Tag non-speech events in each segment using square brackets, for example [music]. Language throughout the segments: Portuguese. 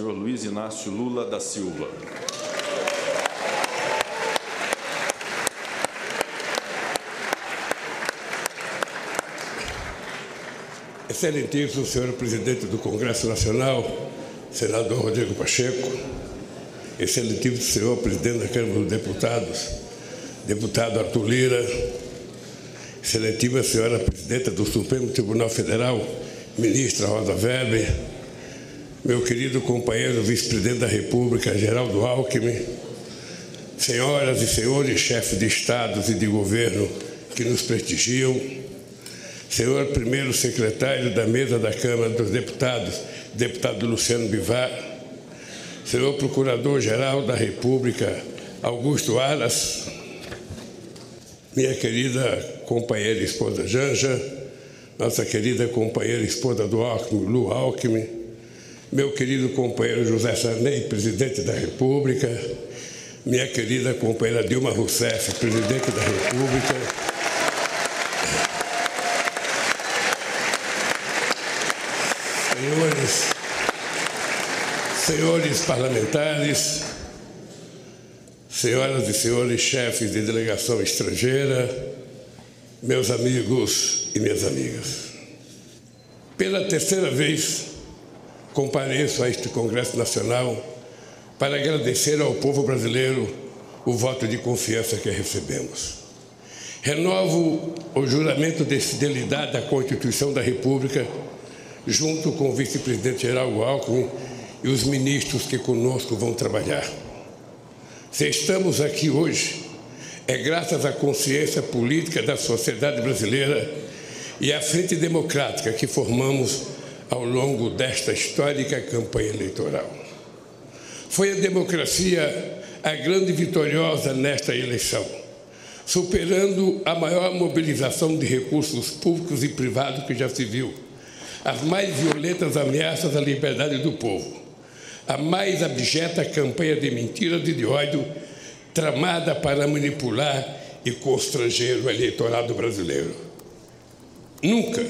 senhor Luiz Inácio Lula da Silva. Excelentíssimo senhor presidente do Congresso Nacional, senador Rodrigo Pacheco, excelentíssimo senhor presidente da Câmara dos Deputados, deputado Arthur Lira, excelentíssima senhora presidenta do Supremo Tribunal Federal, ministra Rosa Weber, meu querido companheiro vice-presidente da República, Geraldo Alckmin, senhoras e senhores chefes de estados e de governo que nos prestigiam, senhor primeiro secretário da mesa da Câmara dos Deputados, deputado Luciano Bivar, senhor procurador-geral da República, Augusto Aras, minha querida companheira e esposa Janja, nossa querida companheira e esposa do Alckmin, Lu Alckmin, meu querido companheiro José Sarney, presidente da República, minha querida companheira Dilma Rousseff, presidente da República, senhores, senhores parlamentares, senhoras e senhores chefes de delegação estrangeira, meus amigos e minhas amigas. Pela terceira vez, compareço a este Congresso Nacional para agradecer ao povo brasileiro o voto de confiança que recebemos. Renovo o juramento de fidelidade à Constituição da República junto com o vice-presidente Geraldo Alckmin e os ministros que conosco vão trabalhar. Se estamos aqui hoje, é graças à consciência política da sociedade brasileira e à frente democrática que formamos ao longo desta histórica campanha eleitoral. Foi a democracia a grande vitoriosa nesta eleição, superando a maior mobilização de recursos públicos e privados que já se viu as mais violentas ameaças à liberdade do povo, a mais abjeta campanha de mentiras e de ódio tramada para manipular e constranger o eleitorado brasileiro. Nunca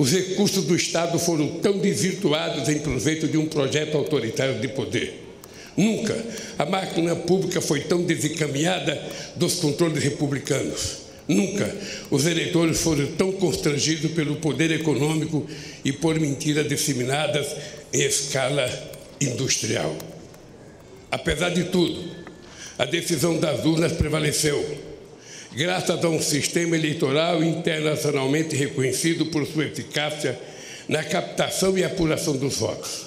os recursos do Estado foram tão desvirtuados em proveito de um projeto autoritário de poder. Nunca a máquina pública foi tão desencaminhada dos controles republicanos. Nunca os eleitores foram tão constrangidos pelo poder econômico e por mentiras disseminadas em escala industrial. Apesar de tudo, a decisão das urnas prevaleceu, graças a um sistema eleitoral internacionalmente reconhecido por sua eficácia na captação e apuração dos votos.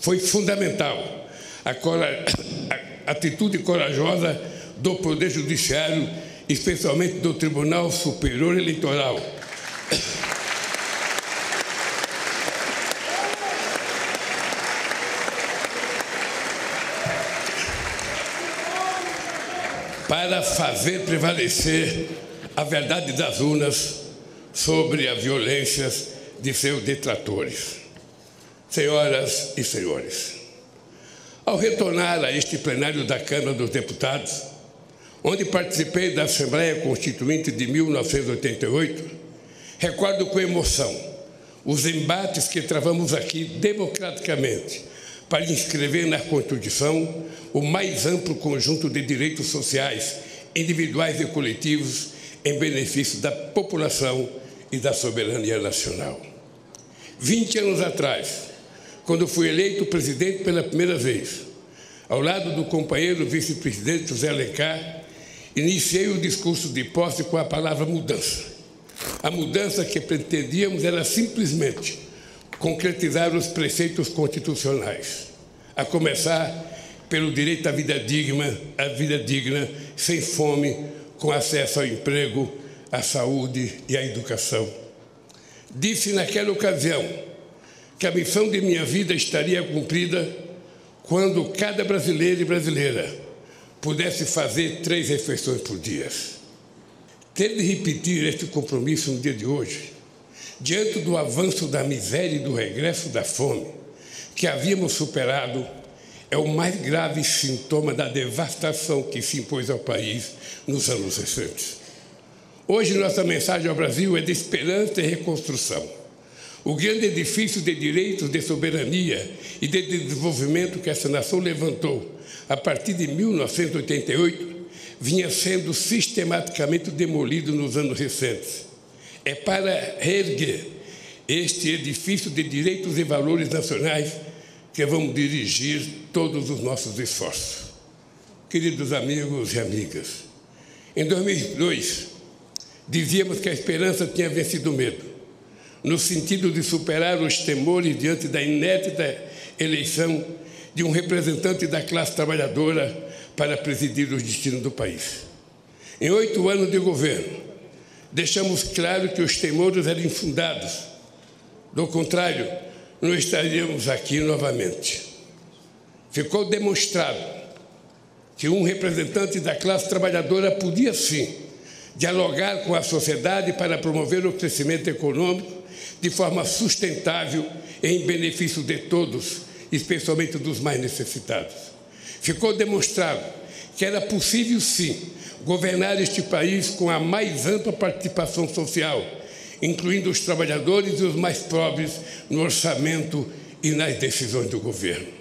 Foi fundamental a, a atitude corajosa do Poder Judiciário especialmente do Tribunal Superior Eleitoral. Para fazer prevalecer a verdade das urnas sobre as violências de seus detratores. Senhoras e senhores, ao retornar a este plenário da Câmara dos Deputados, onde participei da Assembleia Constituinte de 1988, recordo com emoção os embates que travamos aqui democraticamente para inscrever na Constituição o mais amplo conjunto de direitos sociais, individuais e coletivos, em benefício da população e da soberania nacional. 20 anos atrás, quando fui eleito presidente pela primeira vez, ao lado do companheiro vice-presidente José Alencar, Iniciei o discurso de posse com a palavra mudança. A mudança que pretendíamos era simplesmente concretizar os preceitos constitucionais, a começar pelo direito à vida digna, à vida digna, sem fome, com acesso ao emprego, à saúde e à educação. Disse naquela ocasião que a missão de minha vida estaria cumprida quando cada brasileiro e brasileira pudesse fazer três refeições por dia. Ter de repetir este compromisso no dia de hoje, diante do avanço da miséria e do regresso da fome, que havíamos superado, é o mais grave sintoma da devastação que se impôs ao país nos anos recentes. Hoje, nossa mensagem ao Brasil é de esperança e reconstrução. o grande edifício de direitos, de soberania e de desenvolvimento que essa nação levantou a partir de 1988 vinha sendo sistematicamente demolido nos anos recentes. É para reerguer este edifício de direitos e valores nacionais que vamos dirigir todos os nossos esforços. Queridos amigos e amigas, em 2002, dizíamos que a esperança tinha vencido o medo, no sentido de superar os temores diante da inédita eleição de um representante da classe trabalhadora para presidir os destinos do país. Em oito anos de governo, deixamos claro que os temores eram infundados. Do contrário, não estaríamos aqui novamente. Ficou demonstrado que um representante da classe trabalhadora podia sim dialogar com a sociedade para promover o crescimento econômico de forma sustentável em benefício de todos, especialmente dos mais necessitados. Ficou demonstrado que era possível sim governar este país com a mais ampla participação social, incluindo os trabalhadores e os mais pobres no orçamento e nas decisões do governo.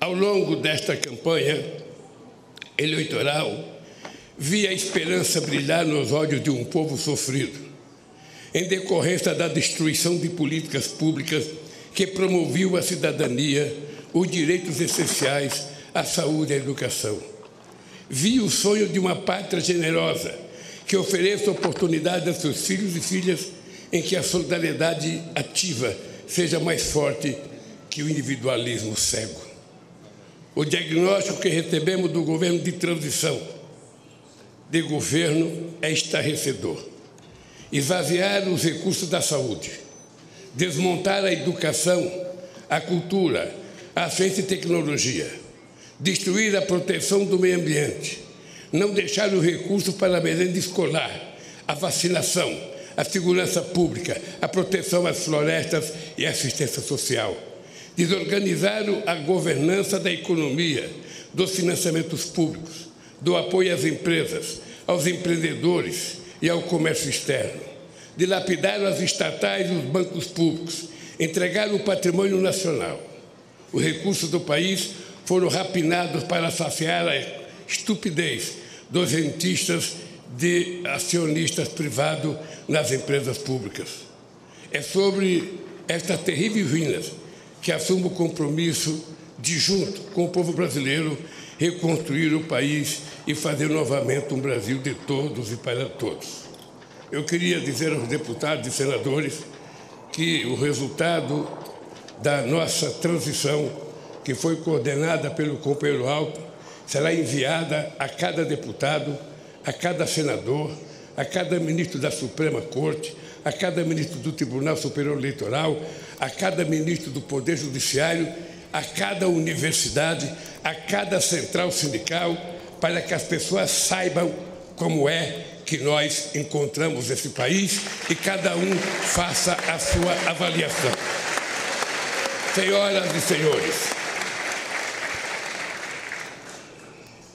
Ao longo desta campanha eleitoral, vi a esperança brilhar nos olhos de um povo sofrido, em decorrência da destruição de políticas públicas que promoviam a cidadania, os direitos essenciais, a saúde e a educação. Vi o sonho de uma pátria generosa que ofereça oportunidade a seus filhos e filhas em que a solidariedade ativa seja mais forte que o individualismo cego. O diagnóstico que recebemos do governo de transição de governo é estarrecedor. Esvaziar os recursos da saúde, desmontar a educação, a cultura, a ciência e tecnologia, destruir a proteção do meio ambiente, não deixar os recursos para a merenda escolar, a vacinação, a segurança pública, a proteção às florestas e a assistência social desorganizar a governança da economia, dos financiamentos públicos, do apoio às empresas, aos empreendedores e ao comércio externo, dilapidar as estatais e os bancos públicos, entregar o patrimônio nacional. Os recursos do país foram rapinados para saciar a estupidez dos rentistas de acionistas privados nas empresas públicas. É sobre estas terríveis ruínas que assumo o compromisso de, junto com o povo brasileiro, reconstruir o país e fazer novamente um Brasil de todos e para todos. Eu queria dizer aos deputados e senadores que o resultado da nossa transição, que foi coordenada pelo companheiro Alto, será enviada a cada deputado, a cada senador, a cada ministro da Suprema Corte, a cada ministro do Tribunal Superior Eleitoral, a cada ministro do Poder Judiciário, a cada universidade, a cada central sindical, para que as pessoas saibam como é que nós encontramos esse país e cada um faça a sua avaliação. Senhoras e senhores,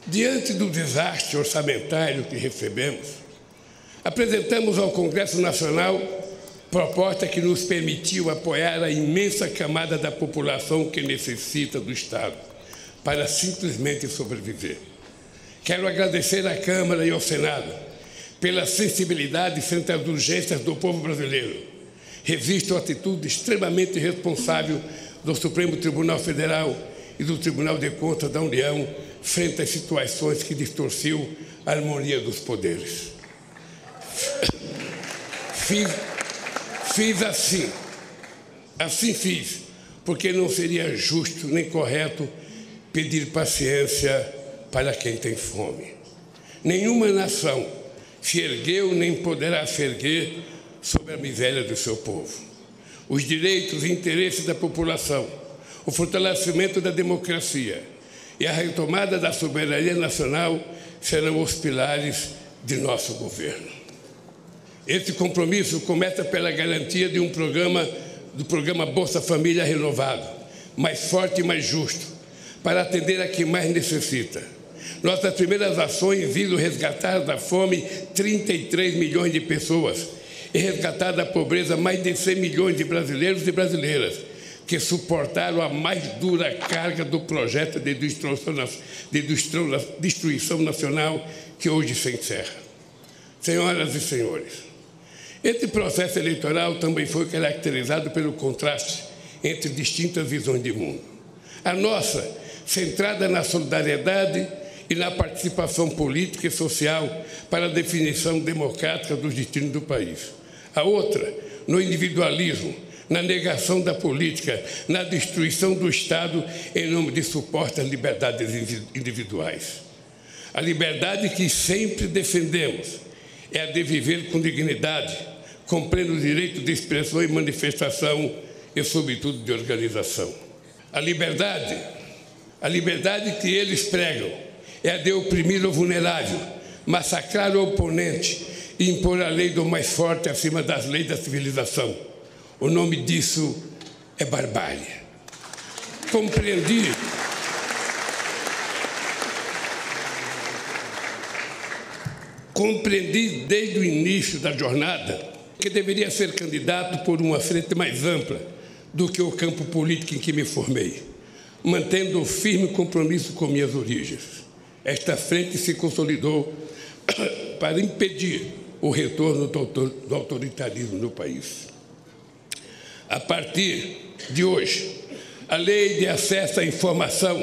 diante do desastre orçamentário que recebemos, apresentamos ao Congresso Nacional proposta que nos permitiu apoiar a imensa camada da população que necessita do Estado para simplesmente sobreviver. Quero agradecer à Câmara e ao Senado pela sensibilidade frente às urgências do povo brasileiro. Revisto a atitude extremamente responsável do Supremo Tribunal Federal e do Tribunal de Contas da União frente às situações que distorciu a harmonia dos poderes. Fiz Fiz assim, assim fiz, porque não seria justo nem correto pedir paciência para quem tem fome. Nenhuma nação se ergueu nem poderá se erguer sobre a miséria do seu povo. Os direitos e interesses da população, o fortalecimento da democracia e a retomada da soberania nacional serão os pilares de nosso governo. Esse compromisso começa pela garantia de um programa, do programa Bolsa Família renovado, mais forte e mais justo, para atender a quem mais necessita. Nossas primeiras ações visam resgatar da fome 33 milhões de pessoas e resgatar da pobreza mais de 100 milhões de brasileiros e brasileiras que suportaram a mais dura carga do projeto de destruição, de destruição nacional que hoje se encerra. Senhoras e senhores, esse processo eleitoral também foi caracterizado pelo contraste entre distintas visões de mundo. A nossa, centrada na solidariedade e na participação política e social para a definição democrática dos destinos do país. A outra, no individualismo, na negação da política, na destruição do Estado em nome de supostas liberdades individuais. A liberdade que sempre defendemos é a de viver com dignidade, com pleno direito de expressão e manifestação e, sobretudo, de organização. A liberdade, a liberdade que eles pregam é a de oprimir o vulnerável, massacrar o oponente e impor a lei do mais forte acima das leis da civilização o nome disso é barbárie. Compreendi. Compreendi desde o início da jornada que deveria ser candidato por uma frente mais ampla do que o campo político em que me formei, mantendo firme compromisso com minhas origens. Esta frente se consolidou [coughs] para impedir o retorno do autoritarismo no país a partir de hoje, a lei de acesso à informação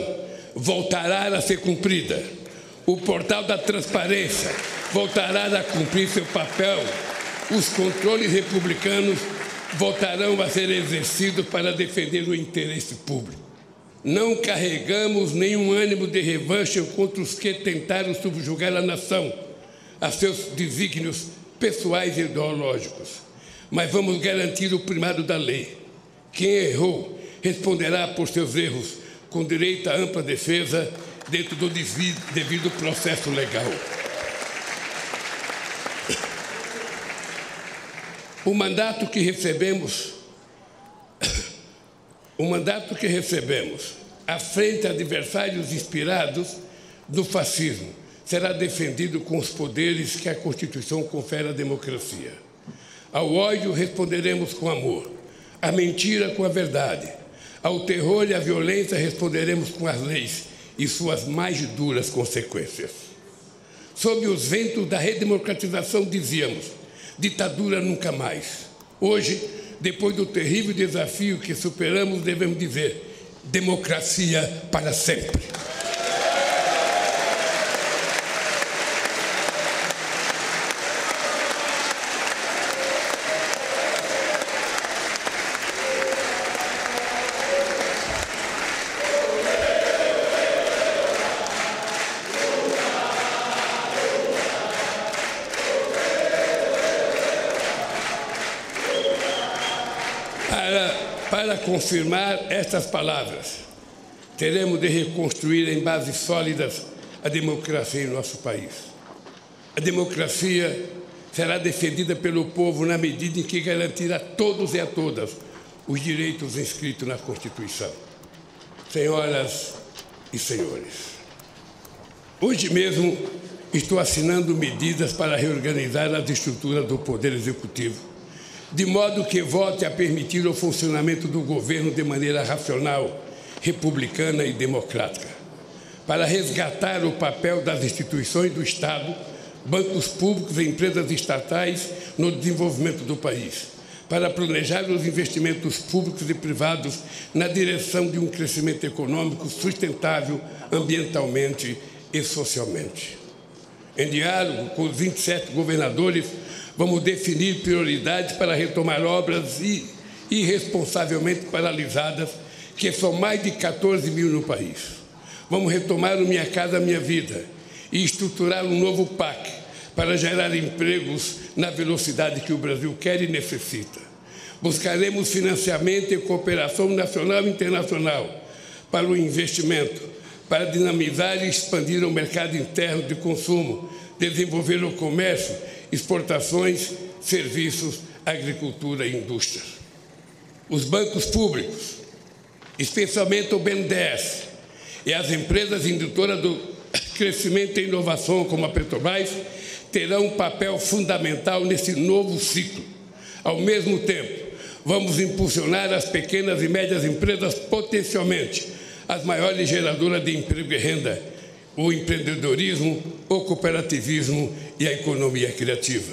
voltará a ser cumprida. O portal da transparência voltará a cumprir seu papel. Os controles republicanos voltarão a ser exercidos para defender o interesse público. Não carregamos nenhum ânimo de revanche contra os que tentaram subjugar a nação a seus desígnios pessoais e ideológicos mas vamos garantir o primado da lei. Quem errou responderá por seus erros, com direito à ampla defesa dentro do devido processo legal. O mandato que recebemos, [coughs] o mandato que recebemos à frente adversários inspirados no fascismo será defendido com os poderes que a Constituição confere à democracia. Ao ódio responderemos com amor, à mentira com a verdade, ao terror e à violência responderemos com as leis e suas mais duras consequências. Sob os ventos da redemocratização dizíamos: ditadura nunca mais. Hoje, depois do terrível desafio que superamos, devemos dizer: democracia para sempre. Confirmar estas palavras, teremos de reconstruir em bases sólidas a democracia em nosso país. A democracia será defendida pelo povo na medida em que garantir a todos e a todas os direitos inscritos na Constituição. Senhoras e senhores, hoje mesmo estou assinando medidas para reorganizar as estruturas do Poder Executivo de modo que volte a permitir o funcionamento do governo de maneira racional, republicana e democrática, para resgatar o papel das instituições do Estado, bancos públicos e empresas estatais no desenvolvimento do país, para planejar os investimentos públicos e privados na direção de um crescimento econômico sustentável ambientalmente e socialmente. Em diálogo com os 27 governadores Vamos definir prioridades para retomar obras irresponsavelmente paralisadas, que são mais de 14 mil no país. Vamos retomar o Minha Casa Minha Vida e estruturar um novo PAC para gerar empregos na velocidade que o Brasil quer e necessita. Buscaremos financiamento e cooperação nacional e internacional para o investimento, para dinamizar e expandir o mercado interno de consumo, desenvolver o comércio exportações, serviços, agricultura e indústria. Os bancos públicos, especialmente o BNDES e as empresas indutoras do crescimento e inovação, como a Petrobras, terão um papel fundamental nesse novo ciclo. Ao mesmo tempo, vamos impulsionar as pequenas e médias empresas potencialmente as maiores geradoras de emprego e renda, o empreendedorismo, o cooperativismo e a economia criativa.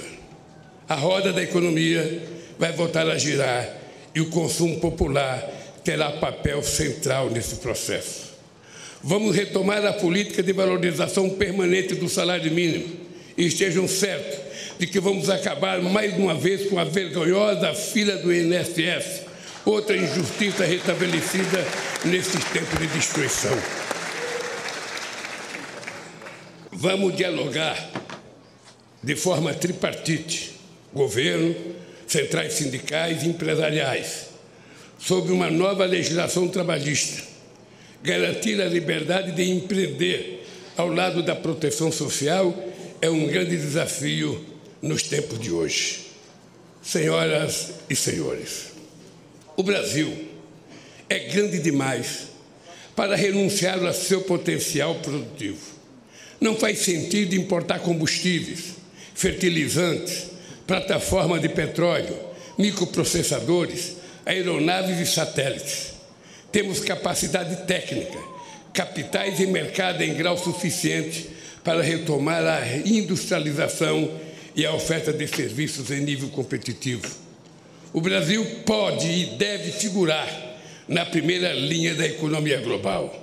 A roda da economia vai voltar a girar e o consumo popular terá papel central nesse processo. Vamos retomar a política de valorização permanente do salário mínimo e estejam certos de que vamos acabar mais uma vez com a vergonhosa fila do INSS, outra injustiça restabelecida nesses tempos de destruição. Vamos dialogar de forma tripartite, governo, centrais sindicais e empresariais, sobre uma nova legislação trabalhista, garantir a liberdade de empreender ao lado da proteção social é um grande desafio nos tempos de hoje. Senhoras e senhores, o Brasil é grande demais para renunciar ao seu potencial produtivo. Não faz sentido importar combustíveis, fertilizantes, plataforma de petróleo, microprocessadores, aeronaves e satélites. Temos capacidade técnica, capitais e mercado em grau suficiente para retomar a industrialização e a oferta de serviços em nível competitivo. O Brasil pode e deve figurar na primeira linha da economia global.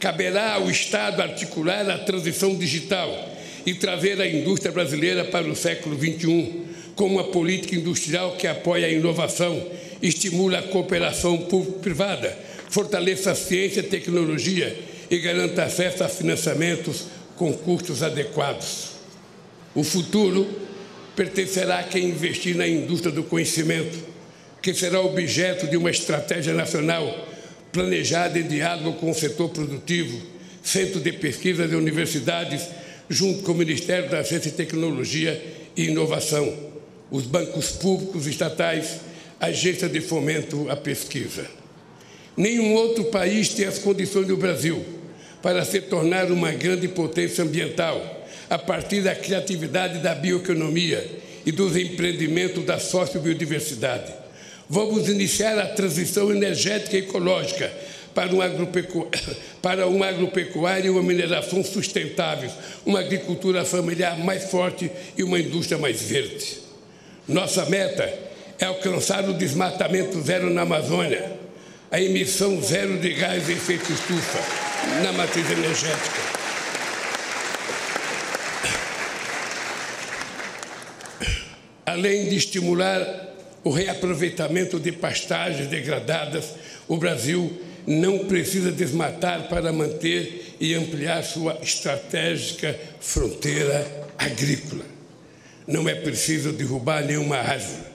Caberá ao Estado articular a transição digital e trazer a indústria brasileira para o século XXI, com uma política industrial que apoia a inovação, estimula a cooperação público-privada, fortaleça a ciência e tecnologia e garanta acesso a financiamentos com custos adequados. O futuro pertencerá a quem investir na indústria do conhecimento, que será objeto de uma estratégia nacional planejada em diálogo com o setor produtivo, centro de pesquisa de universidades, junto com o Ministério da Ciência e Tecnologia e Inovação, os bancos públicos estatais, agências de fomento à pesquisa. Nenhum outro país tem as condições do Brasil para se tornar uma grande potência ambiental, a partir da criatividade da bioeconomia e dos empreendimentos da sociobiodiversidade. Vamos iniciar a transição energética e ecológica para uma, agropecu... [coughs] uma agropecuária e uma mineração sustentáveis, uma agricultura familiar mais forte e uma indústria mais verde. Nossa meta é alcançar o desmatamento zero na Amazônia, a emissão zero de gás de efeito estufa, na matriz energética. [coughs] Além de estimular o reaproveitamento de pastagens degradadas, o Brasil não precisa desmatar para manter e ampliar sua estratégica fronteira agrícola. Não é preciso derrubar nenhuma árvore,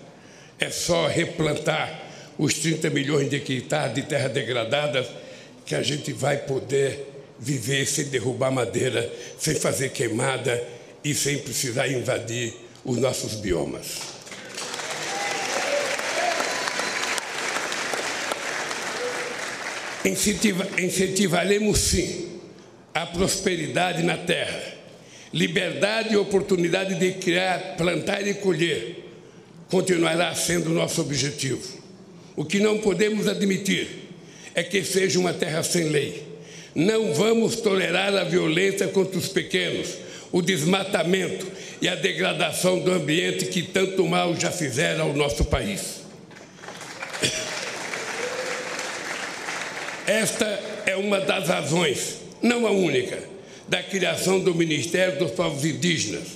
é só replantar os 30 milhões de hectares de terra degradadas que a gente vai poder viver sem derrubar madeira, sem fazer queimada e sem precisar invadir os nossos biomas. Incentiva, incentivaremos sim a prosperidade na terra, liberdade e oportunidade de criar, plantar e colher continuará sendo nosso objetivo. O que não podemos admitir é que seja uma terra sem lei. Não vamos tolerar a violência contra os pequenos, o desmatamento e a degradação do ambiente que tanto mal já fizeram ao nosso país. Esta é uma das razões, não a única, da criação do Ministério dos Povos Indígenas.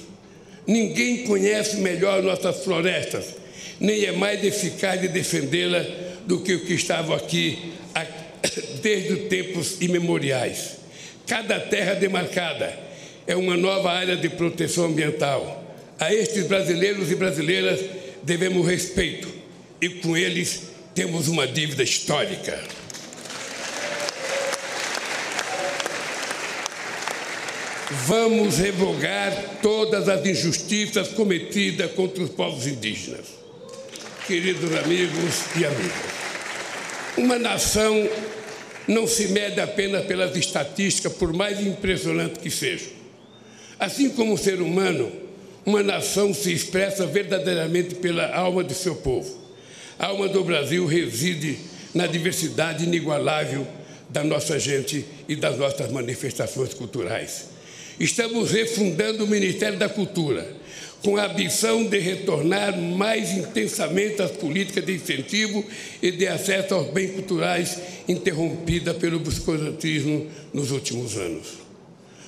Ninguém conhece melhor nossas florestas, nem é mais eficaz de defendê-la do que o que estava aqui [coughs] desde tempos imemoriais. Cada terra demarcada é uma nova área de proteção ambiental. A estes brasileiros e brasileiras devemos respeito e com eles temos uma dívida histórica. Vamos revogar todas as injustiças cometidas contra os povos indígenas. Queridos amigos e amigas, uma nação não se mede apenas pelas estatísticas, por mais impressionante que sejam. Assim como o ser humano, uma nação se expressa verdadeiramente pela alma de seu povo. A alma do Brasil reside na diversidade inigualável da nossa gente e das nossas manifestações culturais. Estamos refundando o Ministério da Cultura, com a ambição de retornar mais intensamente às políticas de incentivo e de acesso aos bens culturais interrompida pelo obscurantismo nos últimos anos.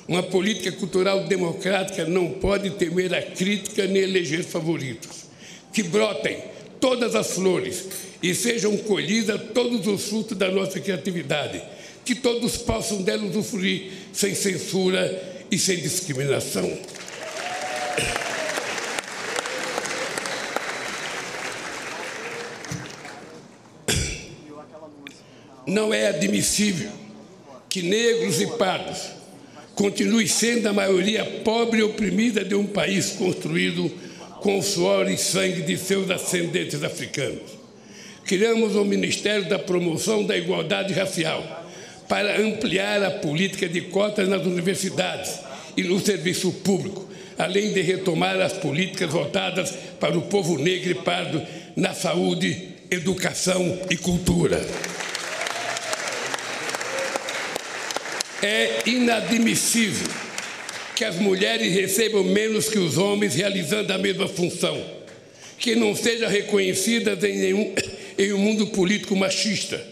Uma política cultural democrática não pode temer a crítica nem eleger favoritos. Que brotem todas as flores e sejam colhidas todos os frutos da nossa criatividade. Que todos possam dela usufruir sem censura e sem discriminação. Não é admissível que negros e pardos continuem sendo a maioria pobre e oprimida de um país construído com o suor e sangue de seus ascendentes africanos. Criamos o Ministério da Promoção da Igualdade Racial para ampliar a política de cotas nas universidades e no serviço público, além de retomar as políticas voltadas para o povo negro e pardo na saúde, educação e cultura. É inadmissível que as mulheres recebam menos que os homens realizando a mesma função, que não sejam reconhecidas em, nenhum, [coughs] em um mundo político machista,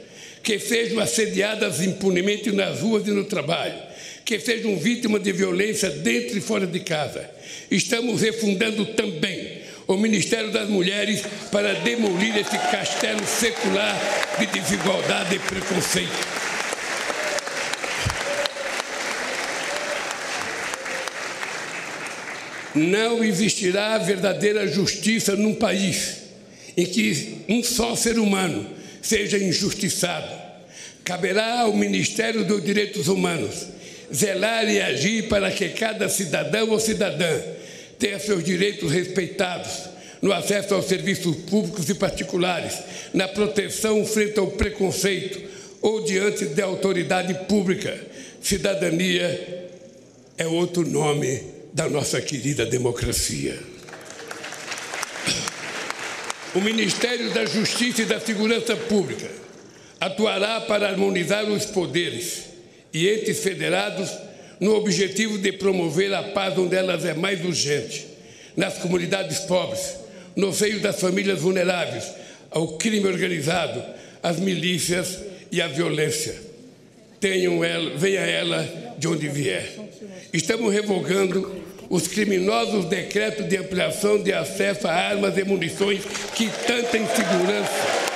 que sejam assediadas impunemente nas ruas e no trabalho, que sejam vítimas de violência dentro e fora de casa. Estamos refundando também o Ministério das Mulheres para demolir esse castelo secular de desigualdade e preconceito. Não existirá verdadeira justiça num país em que um só ser humano seja injustiçado. Caberá ao Ministério dos Direitos Humanos zelar e agir para que cada cidadão ou cidadã tenha seus direitos respeitados no acesso aos serviços públicos e particulares, na proteção frente ao preconceito ou diante da autoridade pública. Cidadania é outro nome da nossa querida democracia. O Ministério da Justiça e da Segurança Pública atuará para harmonizar os poderes e entes federados no objetivo de promover a paz onde elas é mais urgente, nas comunidades pobres, no seio das famílias vulneráveis, ao crime organizado, às milícias e à violência. Tenham ela, venha ela de onde vier. Estamos revogando os criminosos decretos de ampliação de acesso a armas e munições que tanta insegurança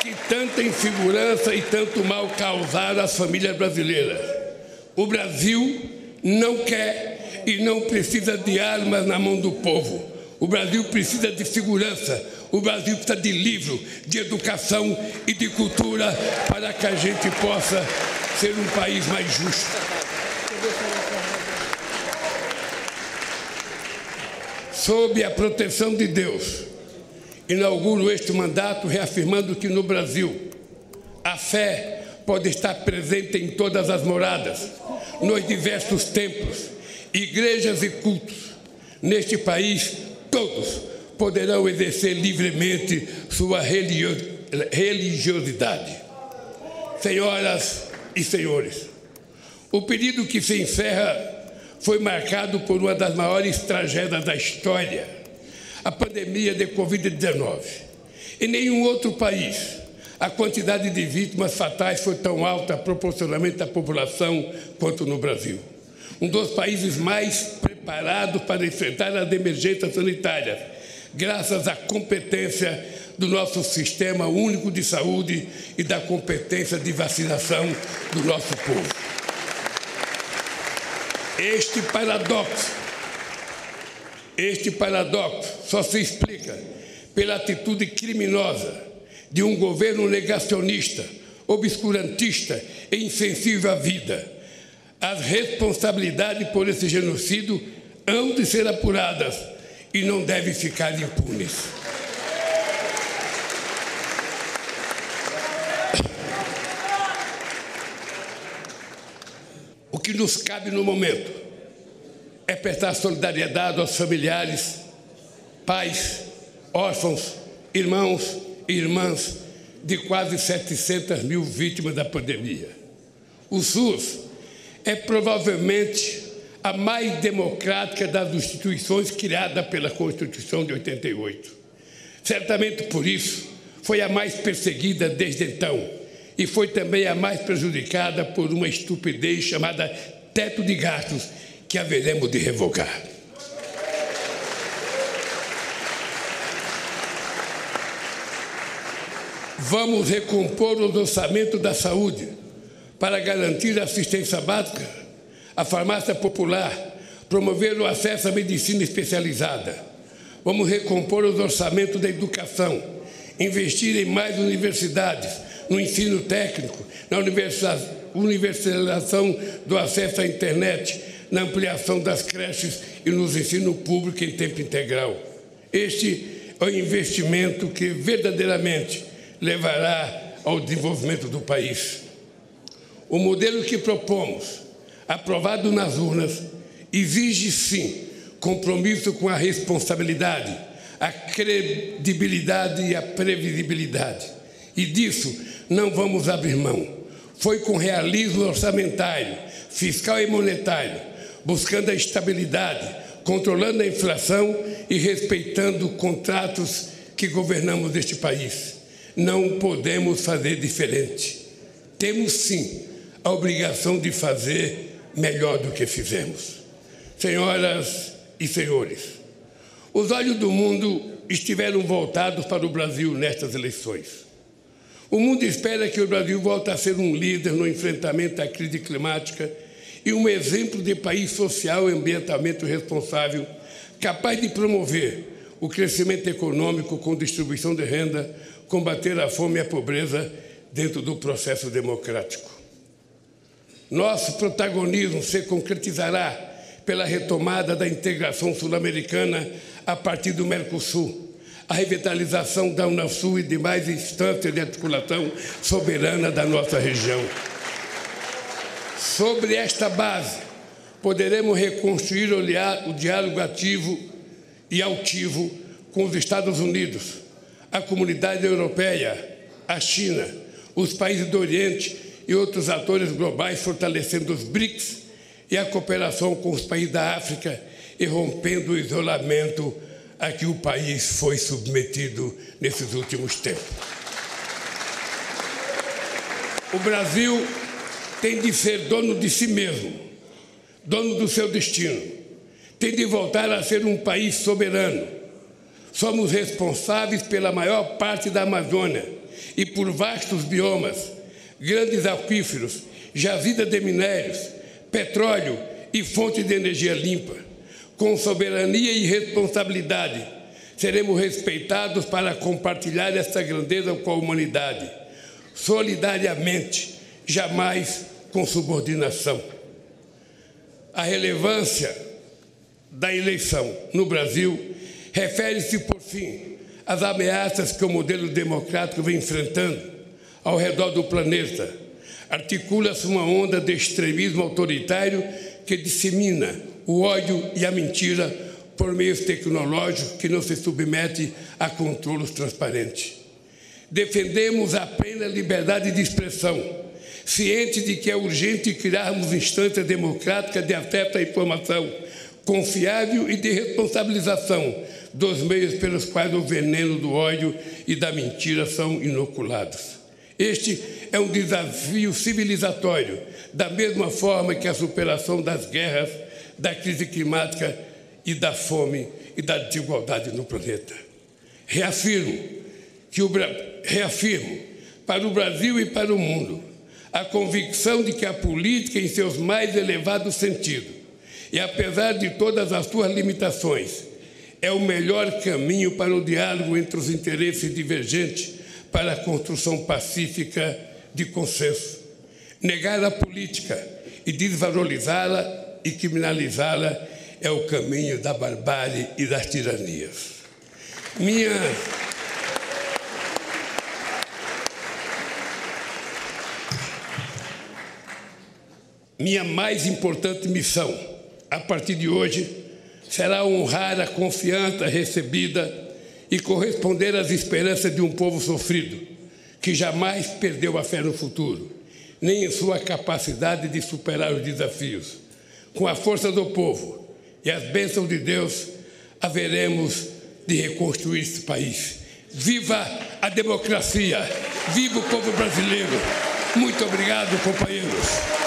que tanta insegurança e tanto mal causaram às famílias brasileiras. O Brasil não quer e não precisa de armas na mão do povo. O Brasil precisa de segurança, o Brasil precisa de livro, de educação e de cultura para que a gente possa ser um país mais justo. Sob a proteção de Deus, inauguro este mandato reafirmando que no Brasil a fé pode estar presente em todas as moradas, nos diversos templos, igrejas e cultos. Neste país, todos poderão exercer livremente sua religiosidade. Senhoras e senhores, o período que se encerra foi marcado por uma das maiores tragédias da história, a pandemia de Covid-19. Em nenhum outro país a quantidade de vítimas fatais foi tão alta proporcionalmente à população quanto no Brasil. Um dos países mais preparados para enfrentar as emergências sanitárias graças à competência do nosso sistema único de saúde e da competência de vacinação do nosso povo. Este paradoxo, este paradoxo só se explica pela atitude criminosa de um governo negacionista, obscurantista e insensível à vida. As responsabilidades por esse genocídio hão de ser apuradas e não devem ficar impunes. O que nos cabe no momento é prestar solidariedade aos familiares, pais, órfãos, irmãos e irmãs de quase 700 mil vítimas da pandemia. O SUS é provavelmente a mais democrática das instituições criada pela Constituição de 88. Certamente por isso foi a mais perseguida desde então e foi também a mais prejudicada por uma estupidez chamada teto de gastos que haveremos de revogar. Vamos recompor o orçamento da saúde para garantir a assistência básica, a farmácia popular, promover o acesso à medicina especializada. Vamos recompor os orçamentos da educação, investir em mais universidades, no ensino técnico, na universalização do acesso à internet, na ampliação das creches e nos ensino público em tempo integral. Este é o investimento que verdadeiramente levará ao desenvolvimento do país. O modelo que propomos, aprovado nas urnas, exige sim compromisso com a responsabilidade, a credibilidade e a previsibilidade. E disso não vamos abrir mão. Foi com realismo orçamentário, fiscal e monetário, buscando a estabilidade, controlando a inflação e respeitando contratos que governamos este país. Não podemos fazer diferente. Temos sim a obrigação de fazer melhor do que fizemos. Senhoras e senhores, os olhos do mundo estiveram voltados para o Brasil nestas eleições. O mundo espera que o Brasil volte a ser um líder no enfrentamento à crise climática e um exemplo de país social e ambientalmente responsável, capaz de promover o crescimento econômico com distribuição de renda, combater a fome e a pobreza dentro do processo democrático. Nosso protagonismo se concretizará pela retomada da integração sul-americana a partir do Mercosul, a revitalização da Unasul e demais instâncias de articulação soberana da nossa região. Sobre esta base, poderemos reconstruir o diálogo ativo e altivo com os Estados Unidos, a comunidade europeia, a China, os países do Oriente e outros atores globais, fortalecendo os BRICS e a cooperação com os países da África e rompendo o isolamento a que o país foi submetido nesses últimos tempos. O Brasil tem de ser dono de si mesmo, dono do seu destino, tem de voltar a ser um país soberano. Somos responsáveis pela maior parte da Amazônia e por vastos biomas, grandes aquíferos, jazidas de minérios, petróleo e fontes de energia limpa. Com soberania e responsabilidade, seremos respeitados para compartilhar essa grandeza com a humanidade, solidariamente, jamais com subordinação. A relevância da eleição no Brasil refere-se, por fim, às ameaças que o modelo democrático vem enfrentando ao redor do planeta. Articula-se uma onda de extremismo autoritário que dissemina o ódio e a mentira por meios tecnológicos que não se submete a controles transparentes. Defendemos a plena liberdade de expressão, cientes de que é urgente criarmos instâncias democráticas de acesso à informação confiável e de responsabilização dos meios pelos quais o veneno do ódio e da mentira são inoculados. Este é um desafio civilizatório, da mesma forma que a superação das guerras, da crise climática e da fome e da desigualdade no planeta. Reafirmo que o reafirmo para o Brasil e para o mundo a convicção de que a política em seus mais elevados sentidos e apesar de todas as suas limitações é o melhor caminho para o diálogo entre os interesses divergentes para a construção pacífica de consenso. Negar a política e desvalorizá-la e criminalizá-la é o caminho da barbárie e das tiranias. Minha. Minha mais importante missão, a partir de hoje, será honrar a confiança recebida e corresponder às esperanças de um povo sofrido, que jamais perdeu a fé no futuro, nem em sua capacidade de superar os desafios. Com a força do povo e as bênçãos de Deus, haveremos de reconstruir esse país. Viva a democracia! Viva o povo brasileiro! Muito obrigado, companheiros!